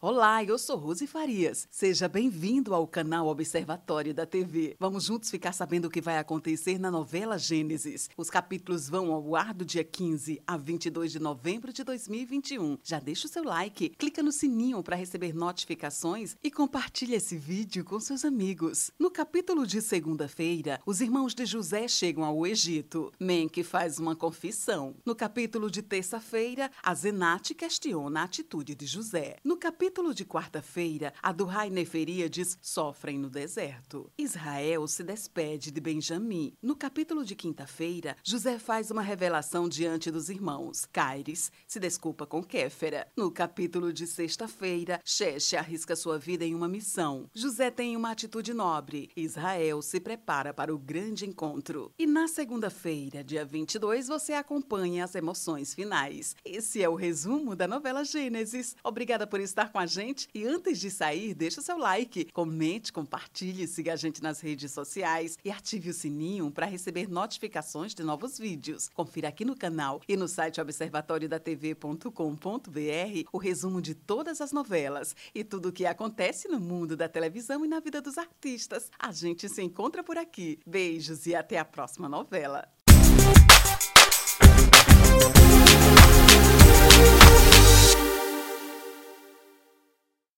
Olá, eu sou Rose Farias. Seja bem-vindo ao canal Observatório da TV. Vamos juntos ficar sabendo o que vai acontecer na novela Gênesis. Os capítulos vão ao ar do dia 15 a 22 de novembro de 2021. Já deixa o seu like, clica no sininho para receber notificações e compartilha esse vídeo com seus amigos. No capítulo de segunda-feira, os irmãos de José chegam ao Egito. Menk faz uma confissão. No capítulo de terça-feira, a Zenate questiona a atitude de José. No capítulo de quarta-feira, a Duhai Neferíades sofrem no deserto. Israel se despede de Benjamim. No capítulo de quinta-feira, José faz uma revelação diante dos irmãos. Caires se desculpa com Kéfera. No capítulo de sexta-feira, Xexe arrisca sua vida em uma missão. José tem uma atitude nobre. Israel se prepara para o grande encontro. E na segunda-feira, dia 22, você acompanha as emoções finais. Esse é o resumo da novela Gênesis. Obrigada por estar estar com a gente. E antes de sair, deixa o seu like, comente, compartilhe, siga a gente nas redes sociais e ative o sininho para receber notificações de novos vídeos. Confira aqui no canal e no site observatoriodatv.com.br o resumo de todas as novelas e tudo o que acontece no mundo da televisão e na vida dos artistas. A gente se encontra por aqui. Beijos e até a próxima novela.